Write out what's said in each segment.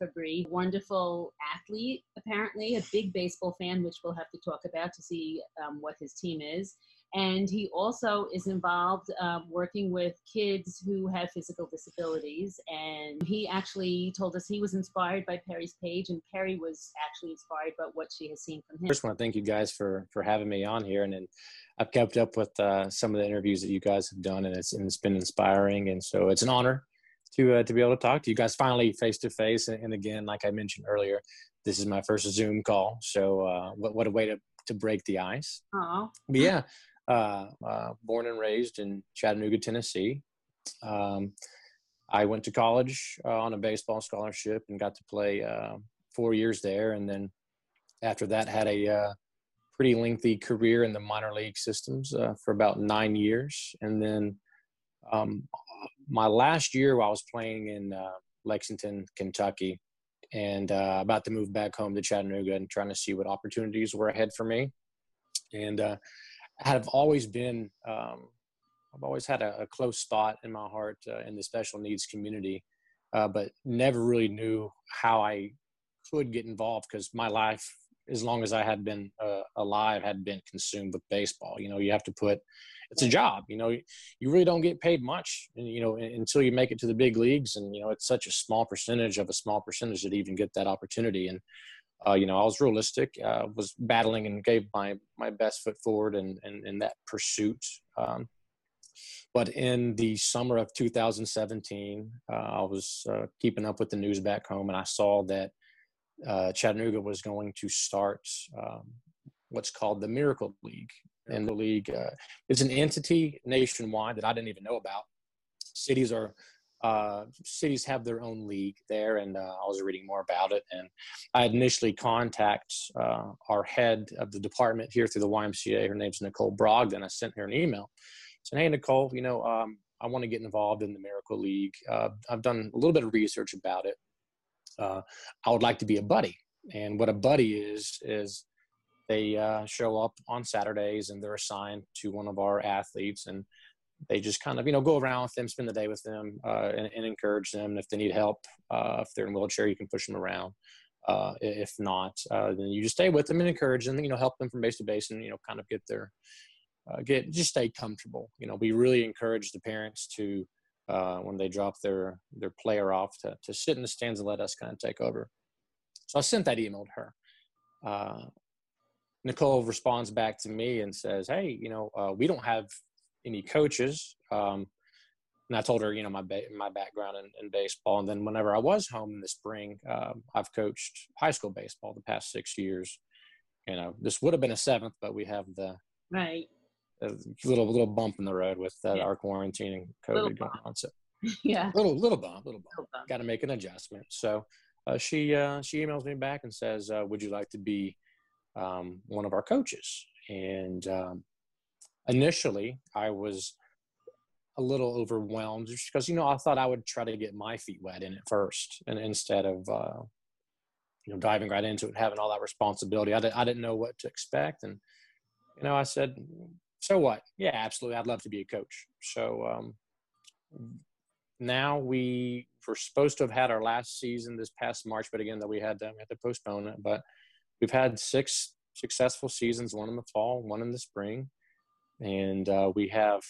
Fabry, wonderful athlete, apparently, a big baseball fan, which we'll have to talk about to see um, what his team is. And he also is involved um, working with kids who have physical disabilities. And he actually told us he was inspired by Perry's page, and Perry was actually inspired by what she has seen from him. I want to thank you guys for for having me on here, and then I've kept up with uh, some of the interviews that you guys have done, and it's and it's been inspiring, and so it's an honor to uh, to be able to talk to you guys finally face to face. And again, like I mentioned earlier, this is my first Zoom call, so uh, what what a way to to break the ice. Oh, yeah, uh, uh, born and raised in Chattanooga, Tennessee. Um, I went to college uh, on a baseball scholarship and got to play uh, four years there, and then after that had a uh, pretty lengthy career in the minor league systems uh, for about nine years, and then um, my last year I was playing in uh, Lexington, Kentucky, and uh, about to move back home to Chattanooga and trying to see what opportunities were ahead for me. And uh, have always been, um, I've always had a, a, close thought in my heart uh, in the special needs community, uh, but never really knew how I could get involved because my life, as long as I had been uh, alive, had been consumed with baseball. You know, you have to put it's a job. You know, you really don't get paid much, you know, until you make it to the big leagues, and you know, it's such a small percentage of a small percentage that even get that opportunity. And uh, you know, I was realistic, uh, was battling and gave my my best foot forward in in, in that pursuit. Um, but in the summer of 2017, uh, I was uh, keeping up with the news back home, and I saw that uh, Chattanooga was going to start um, what's called the Miracle League, And the league. Uh, it's an entity nationwide that I didn't even know about. Cities are uh, cities have their own league there, and uh, I was reading more about it. And I initially contact uh, our head of the department here through the YMCA. Her name's Nicole Brogdon. I sent her an email saying, "Hey, Nicole, you know, um, I want to get involved in the Miracle League. Uh, I've done a little bit of research about it. Uh, I would like to be a buddy. And what a buddy is is they uh, show up on Saturdays and they're assigned to one of our athletes and they just kind of you know go around with them, spend the day with them, uh, and, and, encourage them. if they need help, uh, if they're in a wheelchair, you can push them around. Uh, if not, uh, then you just stay with them and encourage them. You know, help them from base to base, and you know, kind of get their get just stay comfortable. You know, we really encourage the parents to when they drop their their player off to to sit in the stands and let us kind of take over. So I sent that email to her. Uh, Nicole responds back to me and says, "Hey, you know, uh, we don't have any coaches." Um, and I told her, you know, my ba- my background in, in, baseball. And then whenever I was home in the spring, um, I've coached high school baseball the past six years. You know, this would have been a seventh, but we have the right little little bump in the road with uh, yeah. our quarantine and COVID going on. So yeah, little little bump, little bump. bump. Got to make an adjustment. So uh, she uh, she emails me back and says, uh, "Would you like to be?" um, one of our coaches. And um, initially, I was a little overwhelmed because, you know, I thought I would try to get my feet wet in it first and instead of, uh, you know, diving right into it, having all that responsibility. I, did, I didn't know what to expect. And, you know, I said, so what? Yeah, absolutely. I'd love to be a coach. So um, now we were supposed to have had our last season this past March, but again, that we had to, we had to postpone it. But we've had six successful seasons, one in the fall, one in the spring, and uh, we have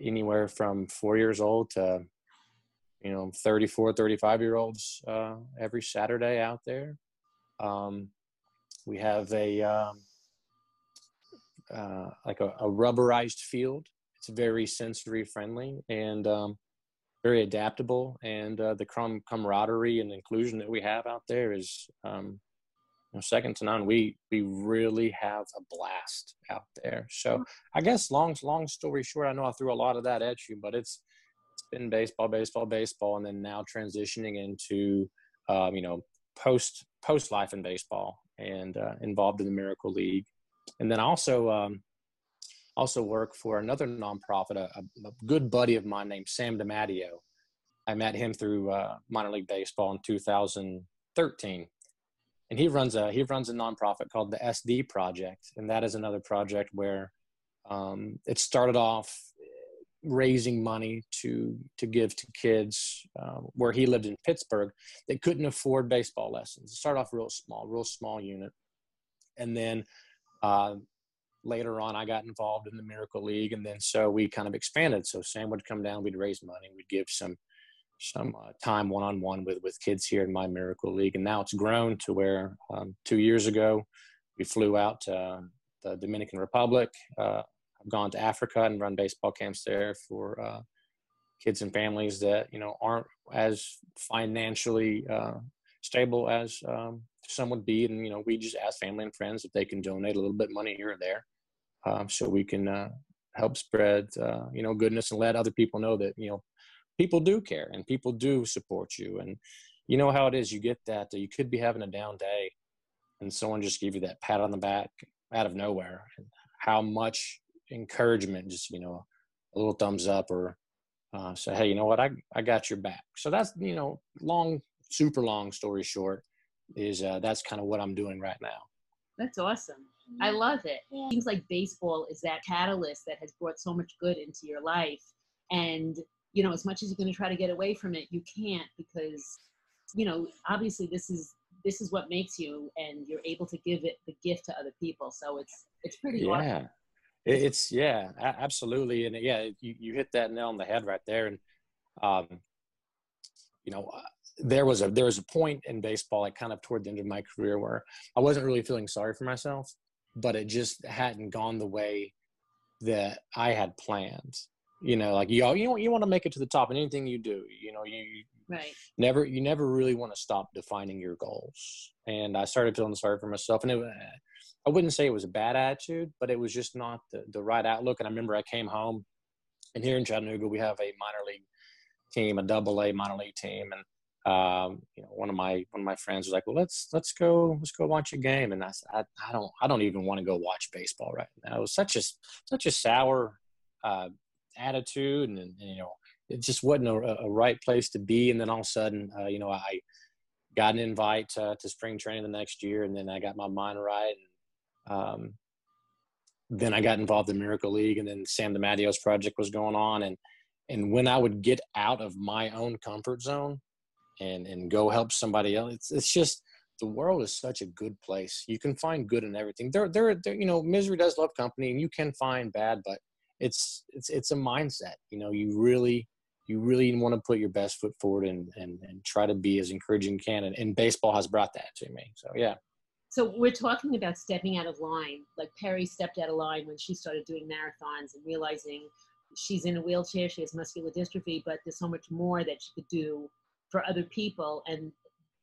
anywhere from four years old to you know 34 35 year olds uh, every saturday out there um, we have a um, uh, like a, a, rubberized field it's very sensory friendly and um, very adaptable and uh, the com- camaraderie and inclusion that we have out there is um, know, second to none. We we really have a blast out there. So I guess long long story short, I know I threw a lot of that at you, but it's it's been baseball, baseball, baseball, and then now transitioning into um, you know post post life in baseball and uh, involved in the Miracle League, and then also um, also work for another nonprofit, a, a, good buddy of mine named Sam DiMatteo. I met him through uh, minor league baseball in 2013, and he runs a he runs a nonprofit called the SD Project, and that is another project where um, it started off raising money to to give to kids uh, where he lived in Pittsburgh that couldn't afford baseball lessons. It started off real small, real small unit, and then uh, later on I got involved in the Miracle League, and then so we kind of expanded. So Sam would come down, we'd raise money, we'd give some some uh, time one on one with with kids here in my Miracle League, and now it's grown to where um, two years ago we flew out to the Dominican Republic. Uh, I've gone to Africa and run baseball camps there for uh, kids and families that you know aren't as financially uh, stable as um, some would be, and you know we just ask family and friends if they can donate a little bit of money here and there, um, so we can uh, help spread uh, you know goodness and let other people know that you know people do care and people do support you, and you know how it is. You get that you could be having a down day, and someone just give you that pat on the back out of nowhere. How much encouragement, just you know, a little thumbs up or uh, say, hey, you know what, I I got your back. So that's you know, long, super long story short, is uh, that's kind of what I'm doing right now. That's awesome. I love it. Yeah. Seems like baseball is that catalyst that has brought so much good into your life, and you know, as much as you're going to try to get away from it, you can't because you know, obviously this is this is what makes you, and you're able to give it the gift to other people. So it's it's pretty yeah. awesome. It's yeah, absolutely, and yeah, you, you hit that nail on the head right there. And um, you know, there was a there was a point in baseball, like kind of toward the end of my career, where I wasn't really feeling sorry for myself, but it just hadn't gone the way that I had planned. You know, like you all you you want to make it to the top in anything you do. You know, you right never you never really want to stop defining your goals. And I started feeling sorry for myself, and it I wouldn't say it was a bad attitude, but it was just not the, the right outlook. And I remember I came home, and here in Chattanooga, we have a minor league team, a double A minor league team, and um, you know, one of my one of my friends was like, "Well, let's let's go let's go watch a game." And I said, "I, I don't I don't even want to go watch baseball right now." It was such a such a sour uh, attitude, and, and, you know, it just wasn't a, a, right place to be. And then all of a sudden, uh, you know, I got an invite uh, to spring training the next year, and then I got my mind right. And, um, then I got involved in Miracle League, and then Sam DiMatteo's project was going on, and and when I would get out of my own comfort zone and and go help somebody else, it's it's just the world is such a good place. You can find good in everything. There, there, there you know, misery does love company, and you can find bad, but it's it's it's a mindset. You know, you really you really want to put your best foot forward and and, and try to be as encouraging can. And, and baseball has brought that to me. So yeah. So we're talking about stepping out of line. Like Perry stepped out of line when she started doing marathons and realizing she's in a wheelchair, she has muscular dystrophy, but there's so much more that she could do for other people. And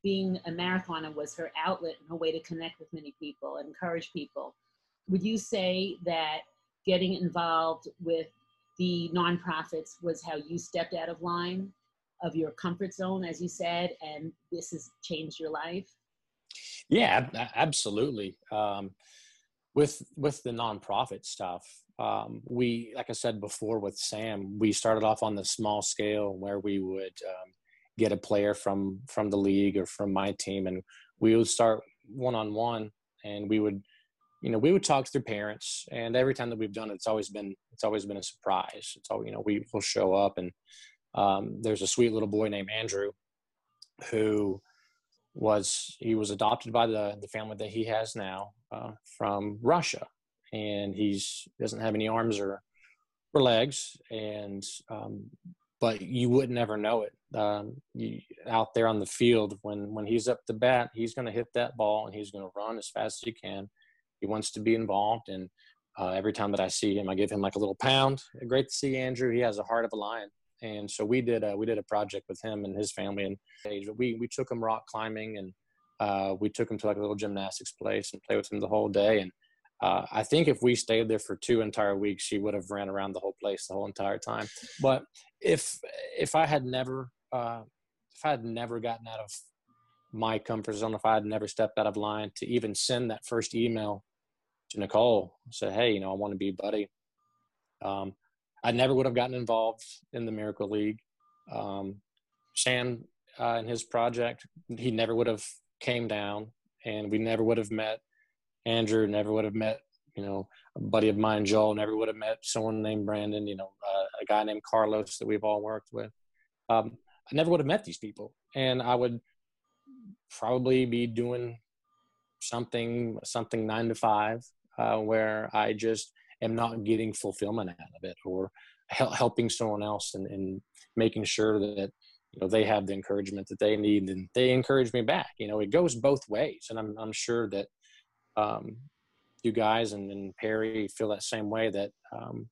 being a marathoner was her outlet and her way to connect with many people and encourage people. Would you say that getting involved with the nonprofits was how you stepped out of line of your comfort zone, as you said, and this has changed your life? Yeah, absolutely. Um, with with the nonprofit stuff, um, we like I said before with Sam, we started off on the small scale where we would um, get a player from from the league or from my team, and we would start one on one, and we would you know we would talk their parents and every time that we've done it it's always been it's always been a surprise. It's all you know we will show up and um, there's a sweet little boy named andrew who was he was adopted by the the family that he has now uh, from Russia, and he's doesn't have any arms or or legs, and um, but you would never know it. Um, you, out there on the field, when when he's up the bat, he's going to hit that ball and he's going to run as fast as he can. He wants to be involved, and uh, every time that I see him, I give him like a little pound. Great to see Andrew. He has a heart of a lion, and so we did a, we did a project with him and his family and we we took him rock climbing and uh, we took him to like a little gymnastics place and played with him the whole day and uh, I think if we stayed there for two entire weeks, she would have ran around the whole place the whole entire time. But if if I had never uh, if I had never gotten out of my comfort zone, if I had never stepped out of line to even send that first email to Nicole, say, hey, you know, I want to be buddy. Um, I never would have gotten involved in the Miracle League. Um, Sam uh, and his project, he never would have came down, and we never would have met Andrew. Never would have met, you know, a buddy of mine, Joel. Never would have met someone named Brandon. You know, uh, a guy named Carlos that we've all worked with. Um, I never would have met these people, and I would probably be doing something something nine to five uh, where I just am not getting fulfillment out of it or helping someone else and, and making sure that you know they have the encouragement that they need and they encourage me back you know it goes both ways and i'm, I'm sure that um, you guys and, and perry feel that same way that um,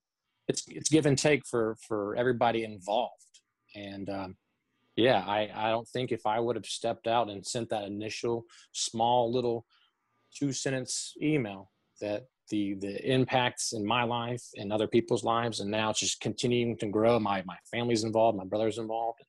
it's it's give and take for for everybody involved. And um, yeah i i don't think if i would have stepped out and sent that initial small little two sentence email that the the impacts in my life and other people's lives and now it's just continuing to grow my my family's involved my brother's involved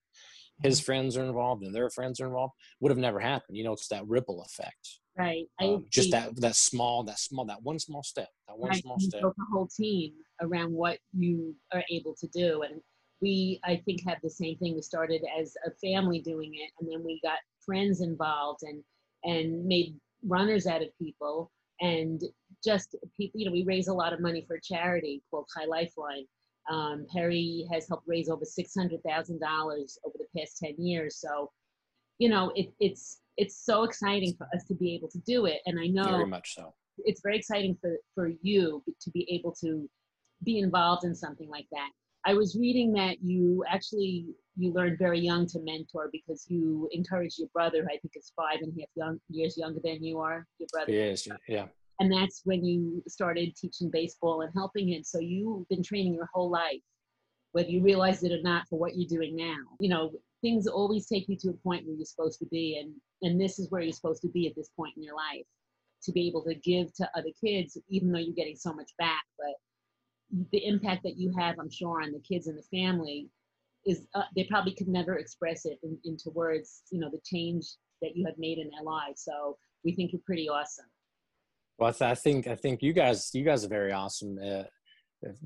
his friends are involved and their friends are involved would have never happened. You know it's that ripple effect right um, just that that small that small that one small step that one right. small you step built a whole team around what you are able to do and we i think have the same thing we started as a family doing it and then we got friends involved and and made runners out of people and just people, you know, we raise a lot of money for a charity called High Lifeline. Um, Perry has helped raise over six hundred thousand dollars over the past ten years. So, you know, it, it's it's so exciting for us to be able to do it, and I know very much so. It's very exciting for for you to be able to be involved in something like that. I was reading that you actually you learned very young to mentor because you encouraged your brother, I think is five and a half young, years younger than you are, your brother. Yes, yeah. And that's when you started teaching baseball and helping him. So you've been training your whole life, whether you realize it or not, for what you're doing now. You know, things always take you to a point where you're supposed to be, and and this is where you're supposed to be at this point in your life, to be able to give to other kids, even though you're getting so much back. But the impact that you have, I'm sure, on the kids and the family is uh, they probably could never express it in, into words you know the change that you have made in their lives so we think you're pretty awesome well i, think i think you guys you guys are very awesome uh,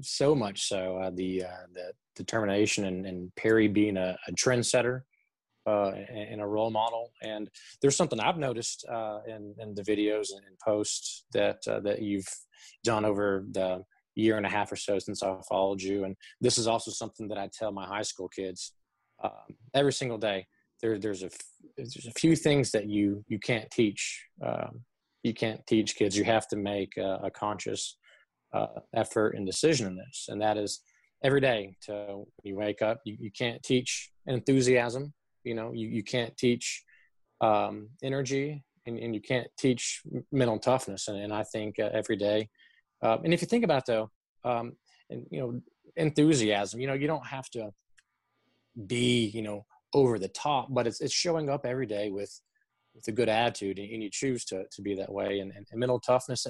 so much so uh, the uh, the determination and, and perry being a, a trendsetter uh, and a role model and there's something i've noticed uh, in, in the videos and posts that that you've done over the year and a half or so since I followed you. And this is also something that I tell my high school kids um, every single day. There, there's a there's a few things that you you can't teach. Um, you can't teach kids. You have to make a, a conscious uh, effort and decision in this, and that is every day. To when you wake up, you, you can't teach enthusiasm. You know, you you can't teach um, energy, and, and you can't teach mental toughness. And, and I think uh, every day um, and if you think about it, though, um, and you know, enthusiasm, you know, you don't have to be, you know, over the top, but it's it's showing up every day with with a good attitude, and, you choose to to be that way. And, and mental toughness,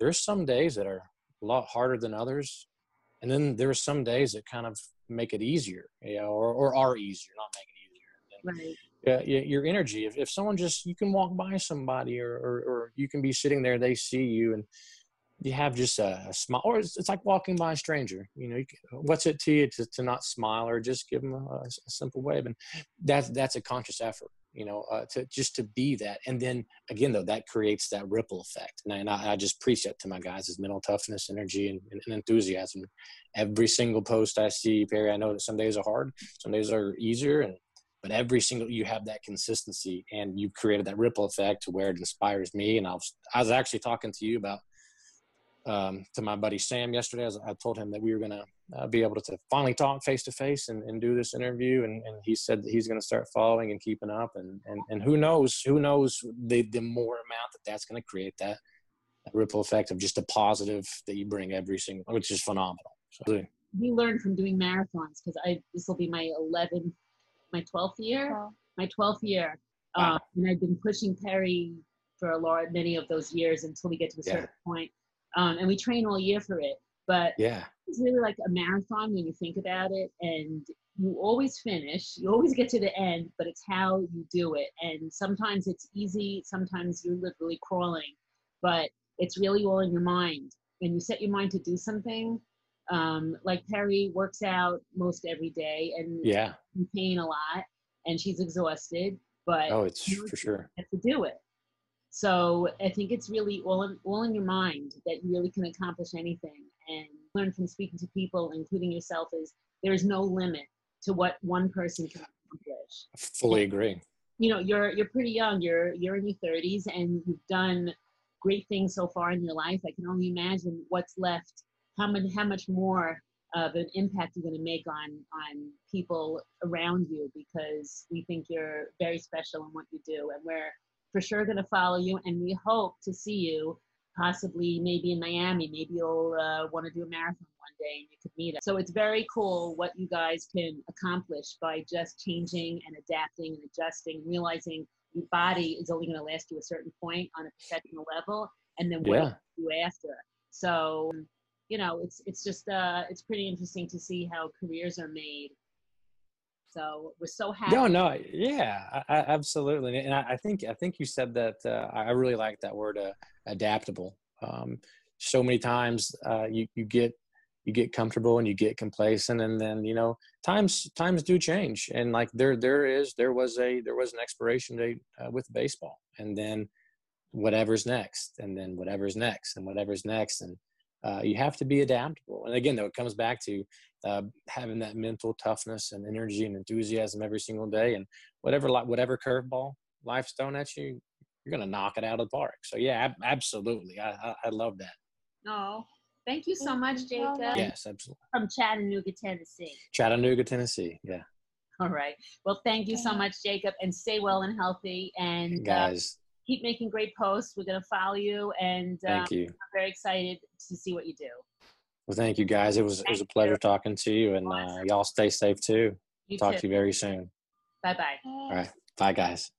there's some days that are a lot harder than others, and then there are some days that kind of make it easier, you know, or or are easier, not make it easier. right yeah, your energy. If, if someone just you can walk by somebody or, or, or you can be sitting there, they see you and you have just a, a smile, or it's, it's, like walking by a stranger. You know, you can, what's it to you to, to not smile or just give them a, a simple wave, and that's that's a conscious effort. You know, uh, to just to be that, and then again though that creates that ripple effect. And I, and I, just preach that to my guys: is mental toughness, energy, and, and, and, enthusiasm. Every single post I see, Perry, I know that some days are hard, some days are easier, and but every single you have that consistency, and you've created that ripple effect to where it inspires me. And I was I was actually talking to you about um, to my buddy Sam yesterday. As I told him that we were going to uh, be able to finally talk face to face and do this interview, and, and he said that he's going to start following and keeping up, and, and and who knows, who knows the the more amount that that's going to create that, that, ripple effect of just a positive that you bring every single, which is phenomenal. So, we learned from doing marathons because I this will be my 11th, my 12th year, wow. my 12th year, wow. um, and I've been pushing Perry for a lot, many of those years until we get to a certain yeah. point um, and we train all year for it. But Yeah. it's really like a marathon when you think about it, and you always finish. You always get to the end, but it's how you do it. And sometimes it's easy. Sometimes you're literally crawling, but it's really all in your mind. And you set your mind to do something. Um, like Perry works out most every day and Yeah. in pain a lot, and she's exhausted, but Oh, it's you for sure. have to do it. So I think it's really all in, all in your mind that you really can accomplish anything. And learn from speaking to people, including yourself, is there is no limit to what one person can accomplish. I fully agree. You know, you're you're pretty young. You're you're in your 30s, and you've done great things so far in your life. I can only imagine what's left. How much how much more of an impact you're going to make on on people around you because we think you're very special in what you do, and we're for sure going to follow you, and we hope to see you possibly maybe in Miami. Maybe you'll uh, want to do a marathon one day and you could meet us. So it's very cool what you guys can accomplish by just changing and adapting and adjusting, and realizing your body is only going to last you a certain point on a professional level, and then what Yeah. you do after. So you know, it's it's just uh, it's pretty interesting to see how careers are made. So we're so happy. No, no, yeah, I, I, absolutely, and I, I think I think you said that. Uh, I really like that word, uh, adaptable. Um, so many times uh, you you get you get comfortable and you get complacent, and then you know times times do change, and like there there is there was a there was an expiration date uh, with baseball, and then whatever's next, and then whatever's next, and whatever's next, and uh, you have to be adaptable. And again, though, it comes back to uh, having that mental toughness and energy and enthusiasm every single day. And whatever li- whatever curveball life's thrown at you, you're gonna knock it out of the park. So yeah, ab- absolutely, I, I I love that. No, thank you so much, Jacob. Yes, absolutely. From Chattanooga, Tennessee. Chattanooga, Tennessee. Yeah, All right. Well, thank you so much, Jacob, and stay well and healthy. And uh, guys, keep making great posts. We're going to follow you, and uh, thank you. I'm very excited to see what you do. Well, thank you guys. It was it was a pleasure you. talking to you, and uh, y'all stay safe too. You Talk too. to you very soon. Bye bye. All right, bye guys.